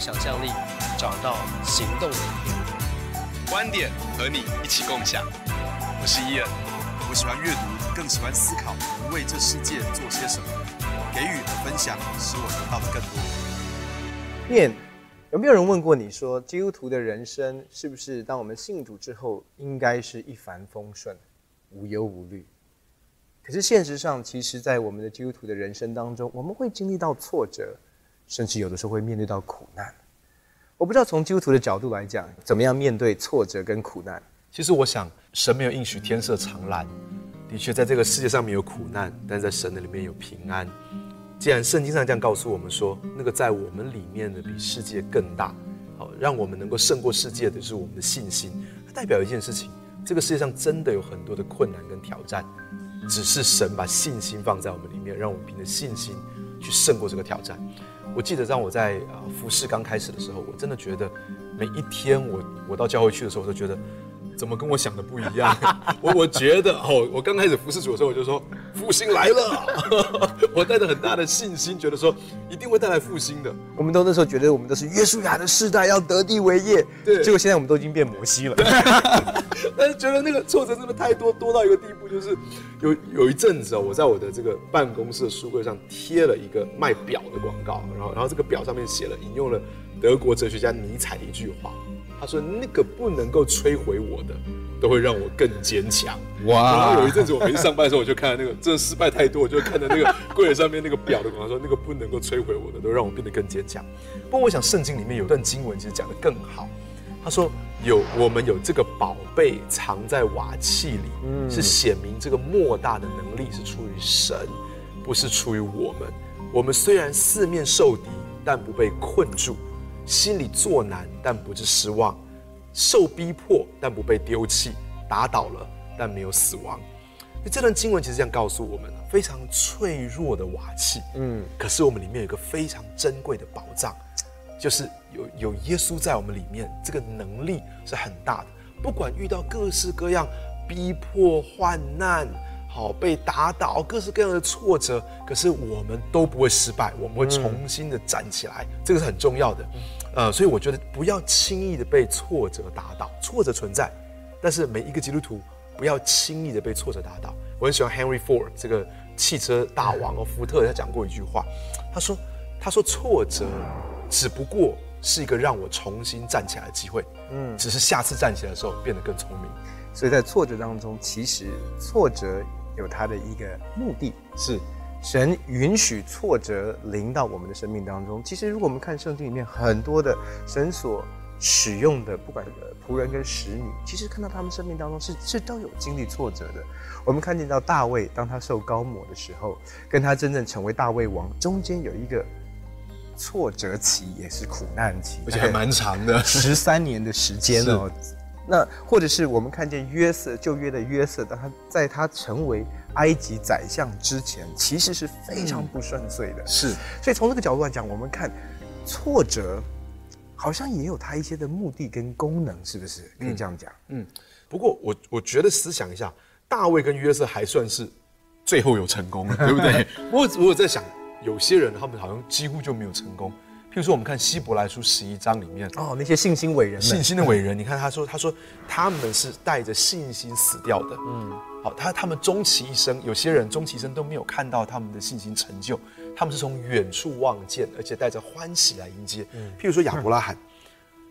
想象力，找到行动的意义。观点和你一起共享，我是伊恩，我喜欢阅读，更喜欢思考，能为这世界做些什么，给予和分享，使我得到的更多。念，有没有人问过你说，基督徒的人生是不是当我们信主之后，应该是一帆风顺？无忧无虑，可是现实上，其实，在我们的基督徒的人生当中，我们会经历到挫折，甚至有的时候会面对到苦难。我不知道从基督徒的角度来讲，怎么样面对挫折跟苦难。其实我想，神没有应许天色常蓝，的确，在这个世界上没有苦难，但在神的里面有平安。既然圣经上这样告诉我们说，那个在我们里面的比世界更大，好，让我们能够胜过世界的是我们的信心，它代表一件事情。这个世界上真的有很多的困难跟挑战，只是神把信心放在我们里面，让我们凭着信心去胜过这个挑战。我记得让我在啊服侍刚开始的时候，我真的觉得每一天我我到教会去的时候，我都觉得。怎么跟我想的不一样？我我觉得哦，我刚开始服侍主的时候，我就说复兴来了，我带着很大的信心，觉得说一定会带来复兴的。我们都那时候觉得我们都是约书亚的世代，要得地为业。对，结果现在我们都已经变摩西了。但是觉得那个挫折真的太多，多到一个地步，就是有有一阵子哦，我在我的这个办公室的书柜上贴了一个卖表的广告，然后然后这个表上面写了引用了德国哲学家尼采的一句话。他说：“那个不能够摧毁我的，都会让我更坚强。”哇！然后有一阵子我没去上班的时候，我就看到那个真的失败太多，我就看到那个柜子上面那个表的广告说：“那个不能够摧毁我的，都让我变得更坚强。”不过我想圣经里面有段经文其实讲的更好。他说：“有我们有这个宝贝藏在瓦器里，嗯，是显明这个莫大的能力是出于神，不是出于我们。我们虽然四面受敌，但不被困住。”心里作难，但不致失望；受逼迫，但不被丢弃；打倒了，但没有死亡。这段经文其实这样告诉我们：非常脆弱的瓦器，嗯，可是我们里面有一个非常珍贵的宝藏，就是有有耶稣在我们里面，这个能力是很大的。不管遇到各式各样逼迫、患难。好，被打倒，各式各样的挫折，可是我们都不会失败，我们会重新的站起来，嗯、这个是很重要的。呃，所以我觉得不要轻易的被挫折打倒，挫折存在，但是每一个基督徒不要轻易的被挫折打倒。我很喜欢 Henry Ford 这个汽车大王哦，福特他讲过一句话，他说：“他说挫折只不过是一个让我重新站起来的机会，嗯，只是下次站起来的时候变得更聪明。”所以在挫折当中，其实挫折。有他的一个目的，是神允许挫折临到我们的生命当中。其实，如果我们看圣经里面很多的神所使用的，不管仆人跟使女，其实看到他们生命当中是是都有经历挫折的。我们看见到大卫，当他受高抹的时候，跟他真正成为大卫王中间有一个挫折期，也是苦难期，而且还蛮长的，十三年的时间哦。那或者是我们看见约瑟，旧约的约瑟，当他在他成为埃及宰相之前，其实是非常不顺遂的。是，所以从这个角度来讲，我们看挫折，好像也有它一些的目的跟功能，是不是？可以这样讲。嗯。不过我我觉得思想一下，大卫跟约瑟还算是最后有成功了，对不对？不过我在想，有些人他们好像几乎就没有成功。譬如说，我们看希伯来书十一章里面哦，那些信心伟人，信心的伟人，你看他说，他说他们是带着信心死掉的。嗯，好，他他们终其一生，有些人终其一生都没有看到他们的信心成就，他们是从远处望见，而且带着欢喜来迎接。嗯，譬如说亚伯拉罕，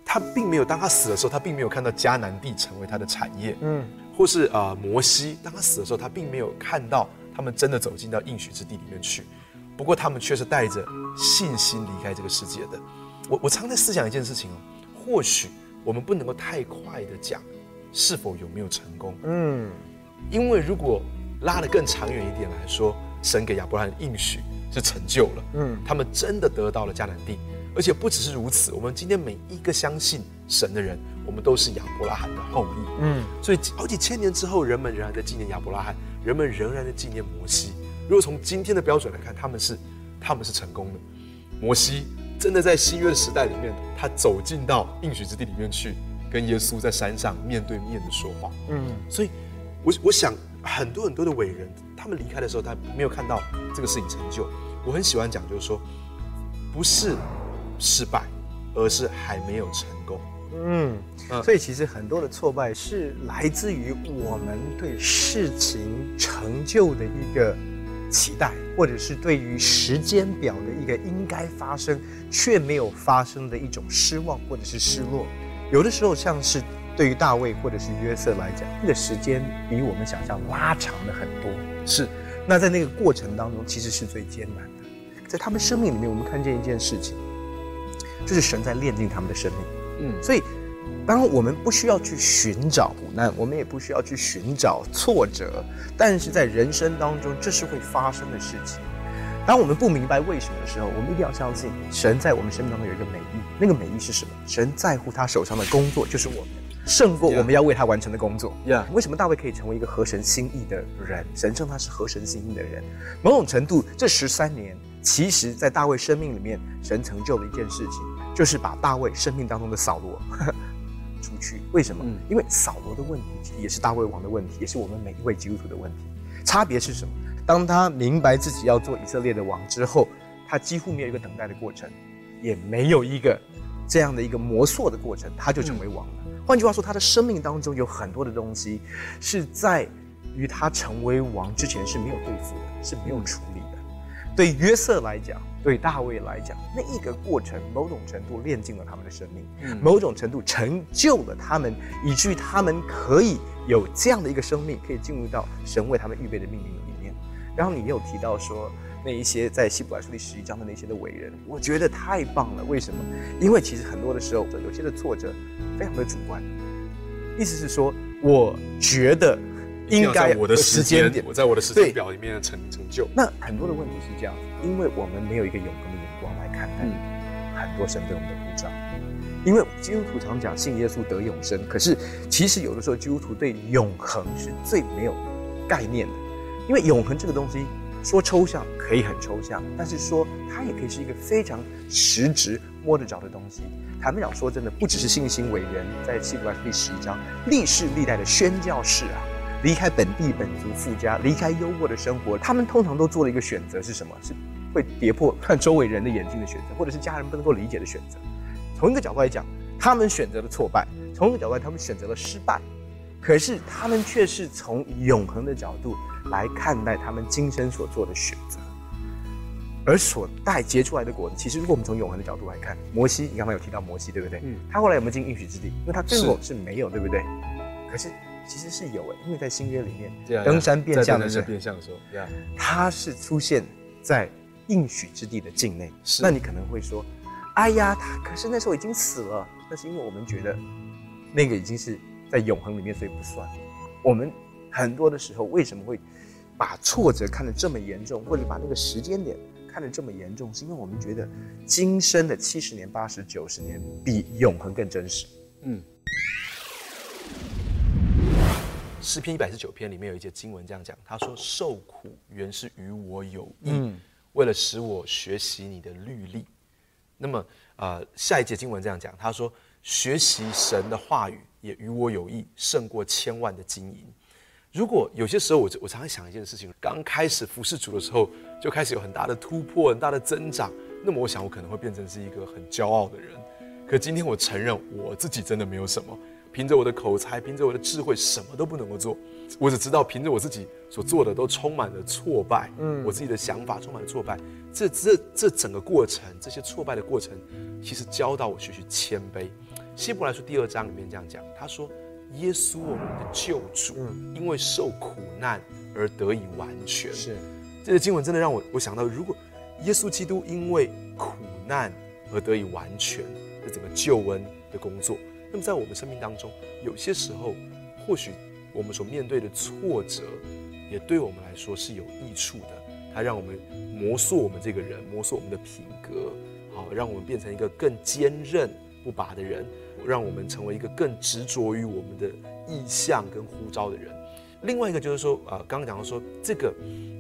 他并没有当他死的时候，他并没有看到迦南地成为他的产业。嗯，或是啊、呃、摩西，当他死的时候，他并没有看到他们真的走进到应许之地里面去。不过他们却是带着信心离开这个世界的。我我常在思想一件事情哦，或许我们不能够太快的讲是否有没有成功。嗯，因为如果拉得更长远一点来说，神给亚伯拉罕应许是成就了。嗯，他们真的得到了迦南地，而且不只是如此。我们今天每一个相信神的人，我们都是亚伯拉罕的后裔。嗯，所以好几千年之后，人们仍然在纪念亚伯拉罕，人们仍然在纪念摩西。如果从今天的标准来看，他们是，他们是成功的。摩西真的在新约的时代里面，他走进到应许之地里面去，跟耶稣在山上面对面的说话。嗯，所以我我想很多很多的伟人，他们离开的时候，他没有看到这个事情成就。我很喜欢讲，就是说，不是失败，而是还没有成功。嗯，所以其实很多的挫败是来自于我们对事情成就的一个期待，或者是对于时间表的一个应该发生却没有发生的一种失望或者是失落。有的时候，像是对于大卫或者是约瑟来讲，那个时间比我们想象拉长了很多。是，那在那个过程当中，其实是最艰难的。在他们生命里面，我们看见一件事情，就是神在炼净他们的生命。嗯，所以，当然我们不需要去寻找苦难，我们也不需要去寻找挫折，但是在人生当中，这是会发生的事情。当我们不明白为什么的时候，我们一定要相信神在我们生命当中有一个美意。那个美意是什么？神在乎他手上的工作，就是我们，胜过我们要为他完成的工作。为什么大卫可以成为一个合神心意的人？神称他是合神心意的人。某种程度，这十三年，其实在大卫生命里面，神成就了一件事情。就是把大卫生命当中的扫罗出去，为什么？嗯、因为扫罗的问题也是大卫王的问题，也是我们每一位基督徒的问题。差别是什么？当他明白自己要做以色列的王之后，他几乎没有一个等待的过程，也没有一个这样的一个磨塑的过程，他就成为王了。嗯、换句话说，他的生命当中有很多的东西是在于他成为王之前是没有对付的，是没有处理的。嗯、对约瑟来讲。对大卫来讲，那一个过程，某种程度炼尽了他们的生命，嗯、某种程度成就了他们，以至于他们可以有这样的一个生命，可以进入到神为他们预备的命运里面。然后你又提到说，那一些在希伯来书第十一章的那些的伟人，我觉得太棒了。为什么？因为其实很多的时候，有些的挫折非常的主观，意思是说，我觉得。应该我的时间点，我在我的时间表里面的成成就。那很多的问题是这样子，因为我们没有一个永恒的眼光来看待很多神对我们的呼召。因为基督徒常讲信耶稣得永生，可是其实有的时候基督徒对永恒是最没有概念的。因为永恒这个东西说抽象可以很抽象，但是说它也可以是一个非常实质摸得着的东西。坦白讲，说真的，不只是信心伟人，在希伯来第十一章历世历代的宣教士啊。离开本地本族富家，离开优渥的生活，他们通常都做了一个选择，是什么？是会跌破看周围人的眼睛的选择，或者是家人不能够理解的选择。从一个角度来讲，他们选择了挫败；从一个角度来，他们选择了失败。可是他们却是从永恒的角度来看待他们今生所做的选择，而所带结出来的果子。其实，如果我们从永恒的角度来看，摩西，你刚刚有提到摩西，对不对？嗯。他后来有没有进应许之地？因为他最后是没有，对不对？可是。其实是有诶，因为在新约里面，登山变相的时候，变相的时候，他是出现在应许之地的境内。是，那你可能会说，哎呀，他可是那时候已经死了。那是因为我们觉得那个已经是在永恒里面，所以不算。我们很多的时候为什么会把挫折看得这么严重，或者把那个时间点看得这么严重，是因为我们觉得今生的七十年、八十、九十年比永恒更真实。嗯。诗篇一百四十九篇里面有一节经文这样讲，他说：“受苦原是与我有益，嗯、为了使我学习你的律例。”那么，呃，下一节经文这样讲，他说：“学习神的话语也与我有益，胜过千万的金银。”如果有些时候我，我我常常想一件事情：刚开始服侍主的时候，就开始有很大的突破、很大的增长，那么我想我可能会变成是一个很骄傲的人。可今天我承认，我自己真的没有什么。凭着我的口才，凭着我的智慧，什么都不能够做。我只知道，凭着我自己所做的，都充满了挫败。嗯，我自己的想法充满了挫败。这这这整个过程，这些挫败的过程，其实教导我学习谦卑。希伯来书第二章里面这样讲，他说：“耶稣我们的救主，因为受苦难而得以完全。”是，这个经文真的让我我想到，如果耶稣基督因为苦难而得以完全这整个救恩的工作。那么在我们生命当中，有些时候，或许我们所面对的挫折，也对我们来说是有益处的。它让我们磨塑我们这个人，磨塑我们的品格，好，让我们变成一个更坚韧不拔的人，让我们成为一个更执着于我们的意向跟呼召的人。另外一个就是说，呃，刚刚讲到说，这个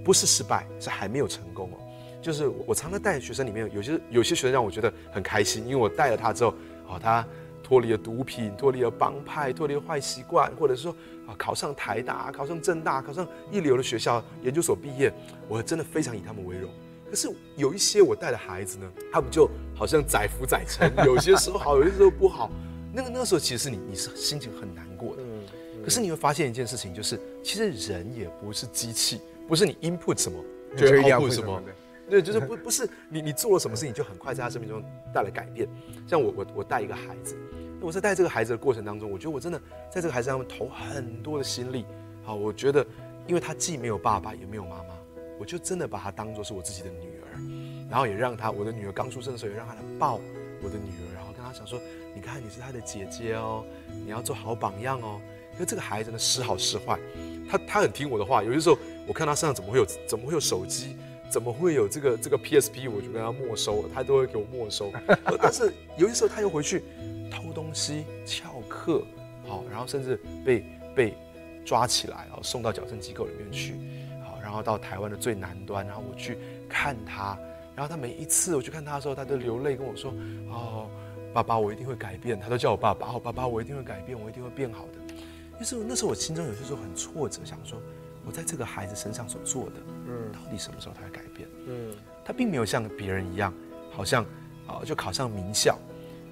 不是失败，是还没有成功哦。就是我常常带学生里面，有些有些学生让我觉得很开心，因为我带了他之后，哦，他脱离了毒品，脱离了帮派，脱离了坏习惯，或者是说啊考上台大，考上政大，考上一流的学校，研究所毕业，我真的非常以他们为荣。可是有一些我带的孩子呢，他们就好像载浮载沉，有些时候好，有些时候不好。那个那个时候其实你你是心情很难过的。嗯。可是你会发现一件事情，就是其实人也不是机器，不是你 input 什么就 output 什么。对，就是不不是你你做了什么事情就很快在他生命中带来改变。像我我我带一个孩子，我在带这个孩子的过程当中，我觉得我真的在这个孩子上面投很多的心力。好，我觉得因为他既没有爸爸也没有妈妈。我就真的把她当做是我自己的女儿，然后也让她，我的女儿刚出生的时候，也让她来抱我的女儿，然后跟她讲说：“你看，你是她的姐姐哦，你要做好榜样哦。”因为这个孩子呢，时好时坏，他他很听我的话。有些时候我看他身上怎么会有怎么会有手机，怎么会有这个这个 PSP，我就跟他没收了，他都会给我没收。但是有些时候他又回去偷东西、翘课，好，然后甚至被被抓起来，然后送到矫正机构里面去。好然后到台湾的最南端，然后我去看他，然后他每一次我去看他的时候，他都流泪跟我说：“哦，爸爸，我一定会改变。”他都叫我爸爸，哦，爸爸，我一定会改变，我一定会变好的。那时候，那时候我心中有些时候很挫折，想说，我在这个孩子身上所做的，嗯，到底什么时候他会改变？嗯，他并没有像别人一样，好像啊，就考上名校。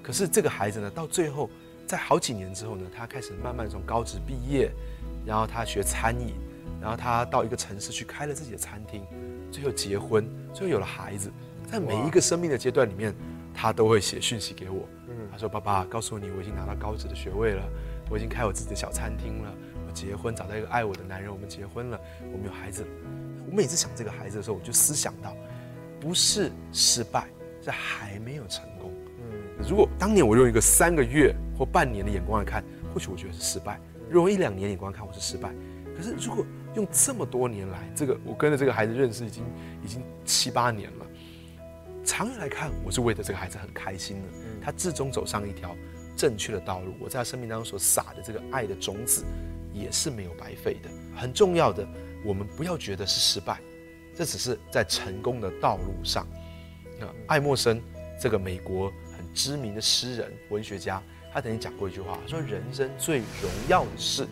可是这个孩子呢，到最后，在好几年之后呢，他开始慢慢从高职毕业，然后他学餐饮。然后他到一个城市去开了自己的餐厅，最后结婚，最后有了孩子。在每一个生命的阶段里面，他都会写讯息给我。嗯，他说：“爸爸，告诉你，我已经拿到高职的学位了，我已经开我自己的小餐厅了，我结婚，找到一个爱我的男人，我们结婚了，我们有孩子。”我每次想这个孩子的时候，我就思想到，不是失败，是还没有成功。如果当年我用一个三个月或半年的眼光来看，或许我觉得是失败；如果用一两年眼光看，我是失败。可是如果用这么多年来，这个我跟着这个孩子认识已经已经七八年了。长远来看，我是为了这个孩子很开心的。他最终走上一条正确的道路，我在他生命当中所撒的这个爱的种子，也是没有白费的。很重要的，我们不要觉得是失败，这只是在成功的道路上。那爱默生这个美国知名的诗人、文学家，他曾经讲过一句话，说：“人生最荣耀的事，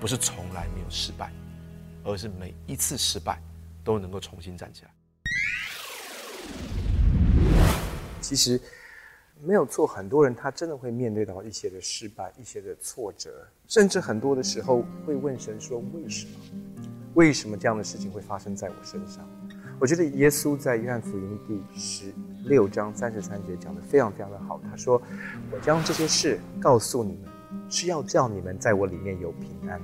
不是从来没有失败。”而是每一次失败都能够重新站起来。其实没有错，很多人他真的会面对到一些的失败、一些的挫折，甚至很多的时候会问神说：“为什么？为什么这样的事情会发生在我身上？”我觉得耶稣在约翰福音第十六章三十三节讲得非常非常的好。他说：“我将这些事告诉你们，是要叫你们在我里面有平安。”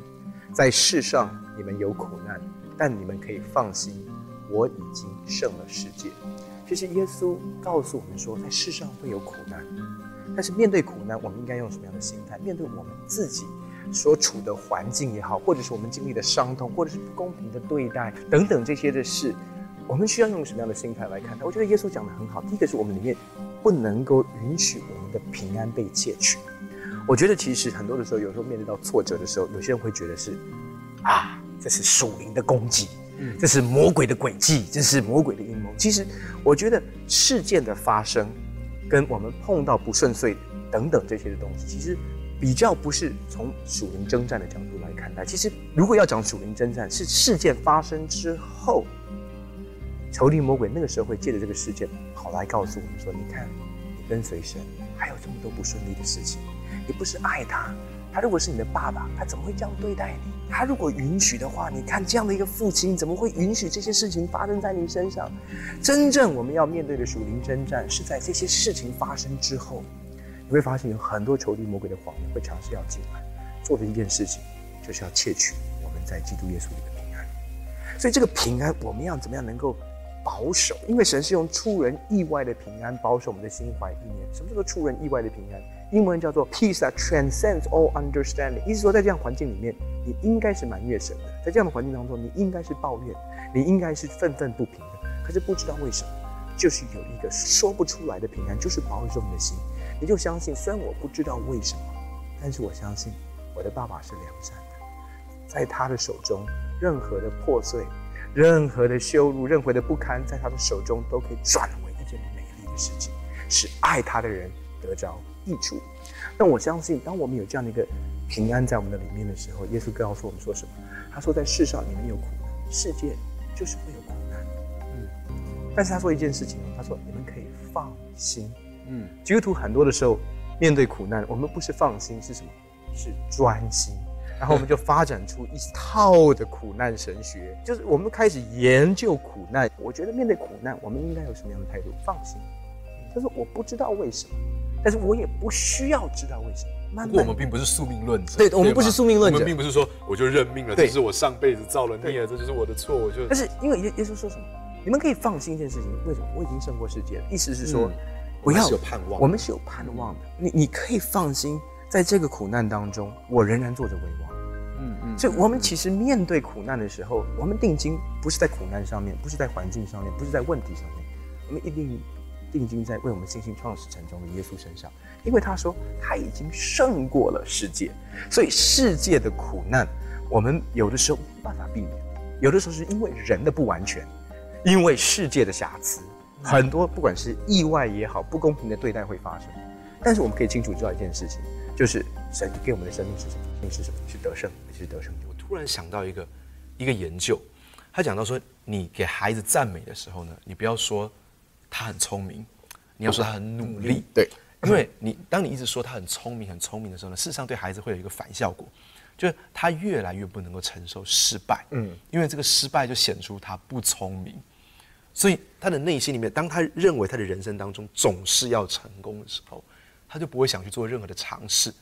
在世上你们有苦难，但你们可以放心，我已经胜了世界。其实耶稣告诉我们说，在世上会有苦难，但是面对苦难，我们应该用什么样的心态？面对我们自己所处的环境也好，或者是我们经历的伤痛，或者是不公平的对待等等这些的事，我们需要用什么样的心态来看待？我觉得耶稣讲的很好。第一个是我们里面不能够允许我们的平安被窃取。我觉得其实很多的时候，有时候面对到挫折的时候，有些人会觉得是，啊，这是属灵的攻击，嗯，这是魔鬼的诡计，这是魔鬼的阴谋。其实，我觉得事件的发生，跟我们碰到不顺遂等等这些的东西，其实比较不是从属灵征战的角度来看待。其实，如果要讲属灵征战，是事件发生之后，仇敌魔鬼那个时候会借着这个事件跑来告诉我们说：“你看，你跟随神，还有这么多不顺利的事情。”你不是爱他，他如果是你的爸爸，他怎么会这样对待你？他如果允许的话，你看这样的一个父亲，怎么会允许这些事情发生在你身上？真正我们要面对的属灵征战，是在这些事情发生之后，你会发现有很多仇敌魔鬼的谎言会尝试要进来，做的一件事情，就是要窃取我们在基督耶稣里的平安。所以这个平安，我们要怎么样能够保守？因为神是用出人意外的平安保守我们的心怀意念。什么叫做出人意外的平安？英文叫做 peace that transcends all understanding，意思说在这样环境里面，你应该是埋怨神的，在这样的环境当中，你应该是抱怨，你应该是愤愤不平的。可是不知道为什么，就是有一个说不出来的平安，就是保守你的心。你就相信，虽然我不知道为什么，但是我相信我的爸爸是良善的，在他的手中，任何的破碎，任何的羞辱、任何的不堪，在他的手中都可以转为一件美丽的事情，使爱他的人得着益处。那我相信，当我们有这样的一个平安在我们的里面的时候，耶稣告诉我们说什么？他说，在世上你们有苦难，世界就是会有苦难。嗯，但是他说一件事情，他说你们可以放心。嗯，基督徒很多的时候面对苦难，我们不是放心，是什么？是专心。然后我们就发展出一套的苦难神学，就是我们开始研究苦难。我觉得面对苦难，我们应该有什么样的态度？放心，就是我不知道为什么，但是我也不需要知道为什么。慢慢不过我们并不是宿命论者，对，我们不是宿命论者，我们并不是说我就认命了，这是我上辈子造了孽，这就是我的错，我就。但是因为耶耶稣说什么？你们可以放心一件事情，为什么？我已经胜过世界了。意思是说，不要有盼望，我们是有盼望的。你你可以放心，在这个苦难当中，我仍然坐着为王。所以，我们其实面对苦难的时候，我们定睛不是在苦难上面，不是在环境上面，不是在问题上面，我们一定定睛在为我们信心创始成终的耶稣身上，因为他说他已经胜过了世界。所以，世界的苦难，我们有的时候没办法避免，有的时候是因为人的不完全，因为世界的瑕疵，很多不管是意外也好，不公平的对待会发生。但是，我们可以清楚知道一件事情，就是神给我们的生命是什么？生命是什么？是得胜。是得胜。我突然想到一个一个研究，他讲到说，你给孩子赞美的时候呢，你不要说他很聪明，你要说他很努力。对，因为你当你一直说他很聪明、很聪明的时候呢，事实上对孩子会有一个反效果，就是他越来越不能够承受失败。嗯，因为这个失败就显出他不聪明，所以他的内心里面，当他认为他的人生当中总是要成功的时候，他就不会想去做任何的尝试。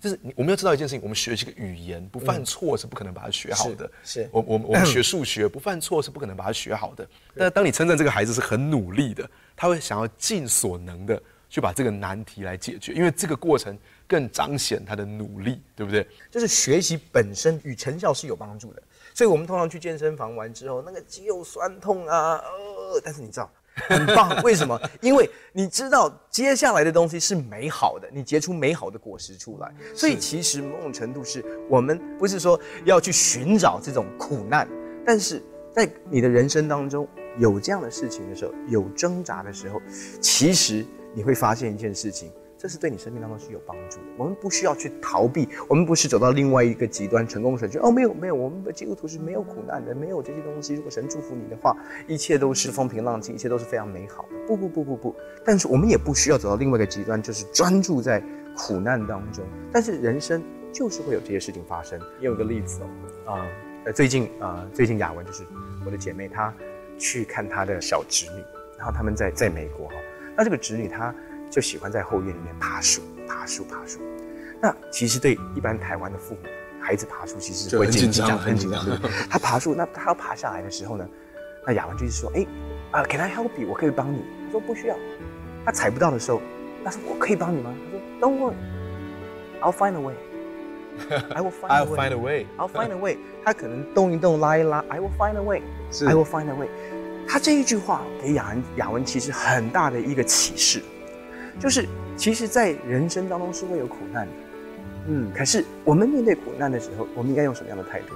就是我们要知道一件事情，我们学这个语言不犯错是不可能把它学好的。是，是我我我们学数学不犯错是不可能把它学好的。但是当你称赞这个孩子是很努力的，他会想要尽所能的去把这个难题来解决，因为这个过程更彰显他的努力，对不对？就是学习本身与成效是有帮助的。所以我们通常去健身房完之后，那个肌肉酸痛啊，呃，但是你知道。很棒，为什么？因为你知道接下来的东西是美好的，你结出美好的果实出来。所以其实某种程度是我们不是说要去寻找这种苦难，但是在你的人生当中有这样的事情的时候，有挣扎的时候，其实你会发现一件事情。这是对你生命当中是有帮助的。我们不需要去逃避，我们不是走到另外一个极端，成功神学哦，没有没有，我们的基督徒是没有苦难的，没有这些东西。如果神祝福你的话，一切都是风平浪静，一切都是非常美好的。不不不不不，但是我们也不需要走到另外一个极端，就是专注在苦难当中。但是人生就是会有这些事情发生。也有个例子哦，啊、呃，最近啊、最近雅文就是我的姐妹，她去看她的小侄女，然后他们在在美国哈，那这个侄女她。就喜欢在后院里面爬树，爬树，爬树。那其实对一般台湾的父母，孩子爬树其实会紧张，很紧张。他爬树，那他要爬下来的时候呢，那雅文就是说：“哎，啊，Can I help you？我可以帮你。”他说：“不需要。”他踩不到的时候，他说：“我可以帮你吗？”他说：“Don't worry, I'll find a way. I will find a way. I'll find a way. I'll find a way.” 他可能动一动，拉一拉，“I will find a way. I will find a way.” 他这一句话给雅文，雅文其实很大的一个启示。就是，其实，在人生当中是会有苦难的，嗯，可是我们面对苦难的时候，我们应该用什么样的态度？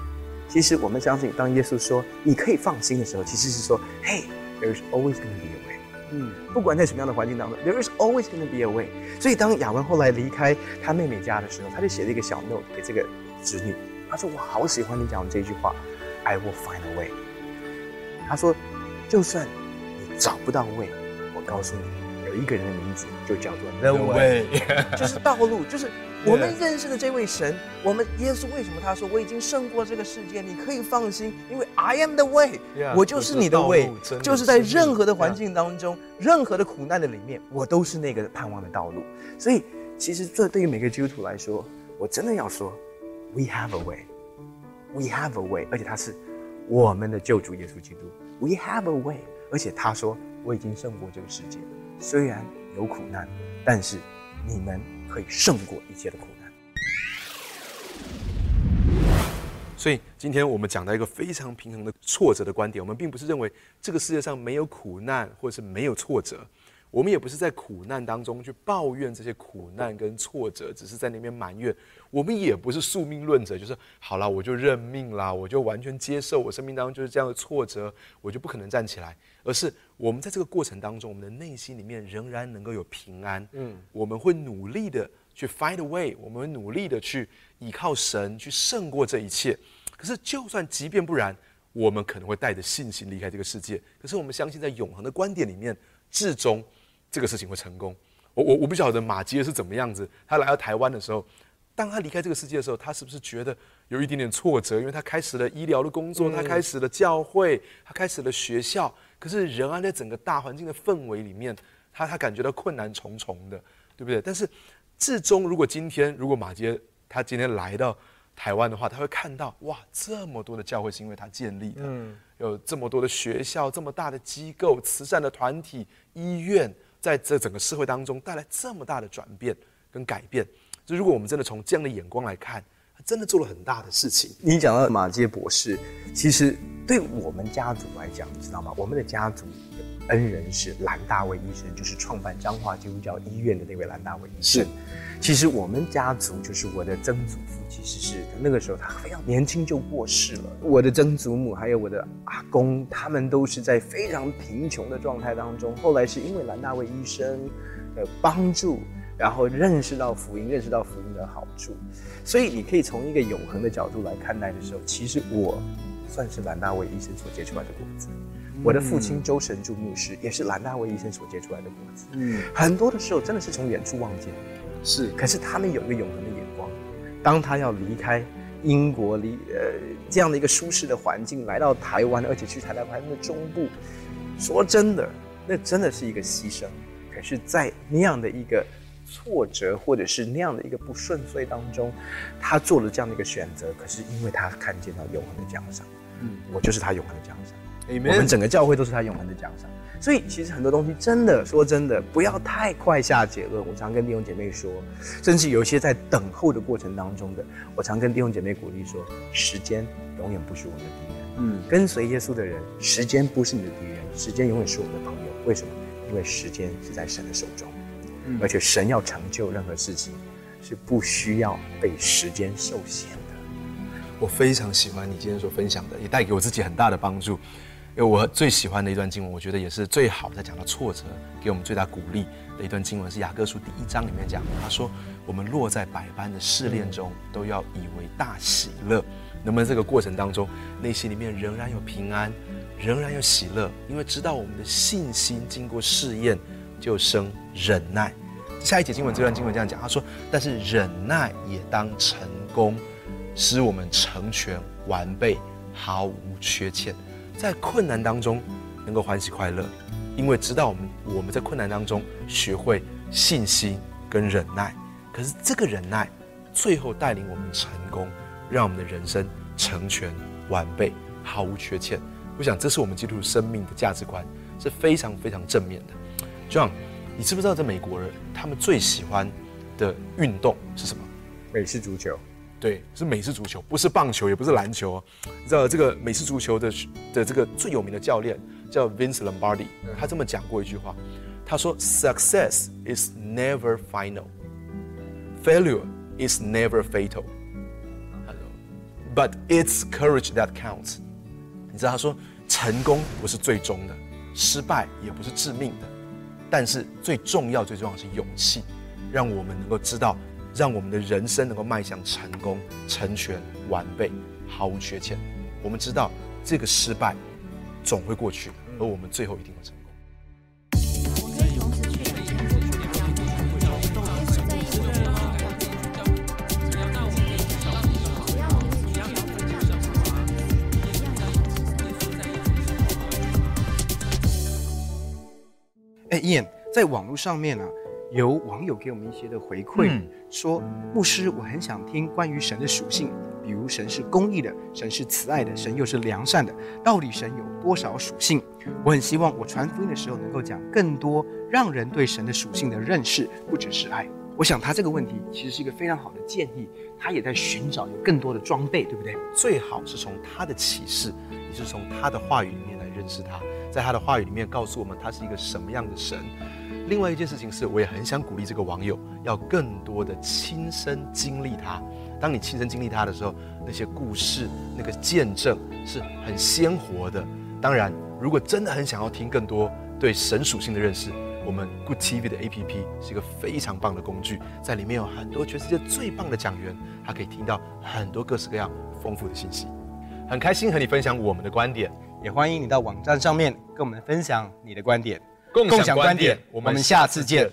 其实我们相信，当耶稣说你可以放心的时候，其实是说，Hey，there is always going to be a way。嗯，不管在什么样的环境当中，there is always going to be a way。所以当雅文后来离开他妹妹家的时候，他就写了一个小 note 给这个侄女，他说：“我好喜欢你讲的这句话，I will find a way。”他说：“就算你找不到 way，我告诉你。”有一个人的名字就叫做 The Way，就是道路，就是我们认识的这位神。我们耶稣为什么他说我已经胜过这个世界？你可以放心，因为 I am the way，我就是你的 way，就是在任何的环境当中，任何的苦难的里面，我都是那个盼望的道路。所以，其实这对于每个基督徒来说，我真的要说，We have a way，We have a way，而且他是我们的救主耶稣基督。We have a way，而且他说我已经胜过这个世界。虽然有苦难，但是你们可以胜过一切的苦难。所以今天我们讲到一个非常平衡的挫折的观点，我们并不是认为这个世界上没有苦难或者是没有挫折，我们也不是在苦难当中去抱怨这些苦难跟挫折，只是在那边埋怨。我们也不是宿命论者，就是好了，我就认命啦，我就完全接受我生命当中就是这样的挫折，我就不可能站起来。而是我们在这个过程当中，我们的内心里面仍然能够有平安。嗯，我们会努力的去 find a way，我们会努力的去依靠神去胜过这一切。可是，就算即便不然，我们可能会带着信心离开这个世界。可是，我们相信在永恒的观点里面，至终。这个事情会成功，我我我不晓得马杰是怎么样子。他来到台湾的时候，当他离开这个世界的时候，他是不是觉得有一点点挫折？因为他开始了医疗的工作，他开始了教会，他开始了学校。可是仍然在整个大环境的氛围里面，他他感觉到困难重重的，对不对？但是至终，如果今天如果马杰他今天来到台湾的话，他会看到哇，这么多的教会是因为他建立的，嗯，有这么多的学校，这么大的机构、慈善的团体、医院。在这整个社会当中带来这么大的转变跟改变，就如果我们真的从这样的眼光来看，他真的做了很大的事情。你讲到马杰博士，其实对我们家族来讲，你知道吗？我们的家族的恩人是兰大卫医生，就是创办彰化基督教医院的那位兰大卫医生。是，其实我们家族就是我的曾祖父，其实是那个时候他非常年轻就过世了。我的曾祖母还有我的阿公，他们都是在非常贫穷的状态当中。后来是因为兰大卫医生的帮助，然后认识到福音，认识到福音的好处。所以你可以从一个永恒的角度来看待的时候，其实我算是兰大卫医生所结出来的果子。我的父亲周神柱牧师也是兰大卫医生所结出来的果子。嗯，很多的时候真的是从远处望见，是。可是他们有一个永恒的眼光，当他要离开英国，离呃这样的一个舒适的环境，来到台湾，而且去台湾的中部，说真的，那真的是一个牺牲。可是，在那样的一个挫折，或者是那样的一个不顺遂当中，他做了这样的一个选择。可是，因为他看见到永恒的奖赏，嗯，我就是他永恒的奖赏。我们整个教会都是他永恒的奖赏，所以其实很多东西真的说真的，不要太快下结论。我常跟弟兄姐妹说，甚至有一些在等候的过程当中的，我常跟弟兄姐妹鼓励说，时间永远不是我们的敌人。嗯，跟随耶稣的人，时间不是你的敌人，时间永远是我们的朋友。为什么？因为时间是在神的手中，嗯，而且神要成就任何事情，是不需要被时间受限的。我非常喜欢你今天所分享的，也带给我自己很大的帮助。因为我最喜欢的一段经文，我觉得也是最好在讲到挫折，给我们最大鼓励的一段经文，是雅各书第一章里面讲的。他说：“我们落在百般的试炼中，都要以为大喜乐。那么这个过程当中，内心里面仍然有平安，仍然有喜乐，因为知道我们的信心经过试验，就生忍耐。”下一节经文这段经文这样讲，他说：“但是忍耐也当成功，使我们成全完备，毫无缺欠。”在困难当中能够欢喜快乐，因为知道我们我们在困难当中学会信心跟忍耐。可是这个忍耐最后带领我们成功，让我们的人生成全完备，毫无缺欠。我想这是我们基督徒生命的价值观，是非常非常正面的。John，你知不知道在美国人他们最喜欢的运动是什么？美式足球。对，是美式足球，不是棒球，也不是篮球。你知道这个美式足球的的这个最有名的教练叫 Vince Lombardi，他这么讲过一句话，他说：“Success is never final, failure is never fatal, but it's courage that counts。”你知道他说，成功不是最终的，失败也不是致命的，但是最重要、最重要的是勇气，让我们能够知道。让我们的人生能够迈向成功、成全、完备，毫无缺欠。我们知道这个失败总会过去，而我们最后一定会成哎，Ian，在网络上面呢、啊？有网友给我们一些的回馈，嗯、说牧师，我很想听关于神的属性，比如神是公义的，神是慈爱的，神又是良善的，到底神有多少属性？我很希望我传福音的时候能够讲更多，让人对神的属性的认识，不只是爱。我想他这个问题其实是一个非常好的建议，他也在寻找有更多的装备，对不对？最好是从他的启示，也是从他的话语里面来认识他，在他的话语里面告诉我们他是一个什么样的神。另外一件事情是，我也很想鼓励这个网友要更多的亲身经历他。当你亲身经历他的时候，那些故事、那个见证是很鲜活的。当然，如果真的很想要听更多对神属性的认识，我们 Good TV 的 APP 是一个非常棒的工具，在里面有很多全世界最棒的讲员，他可以听到很多各式各样丰富的信息。很开心和你分享我们的观点，也欢迎你到网站上面跟我们分享你的观点。共享观点，我们下次见。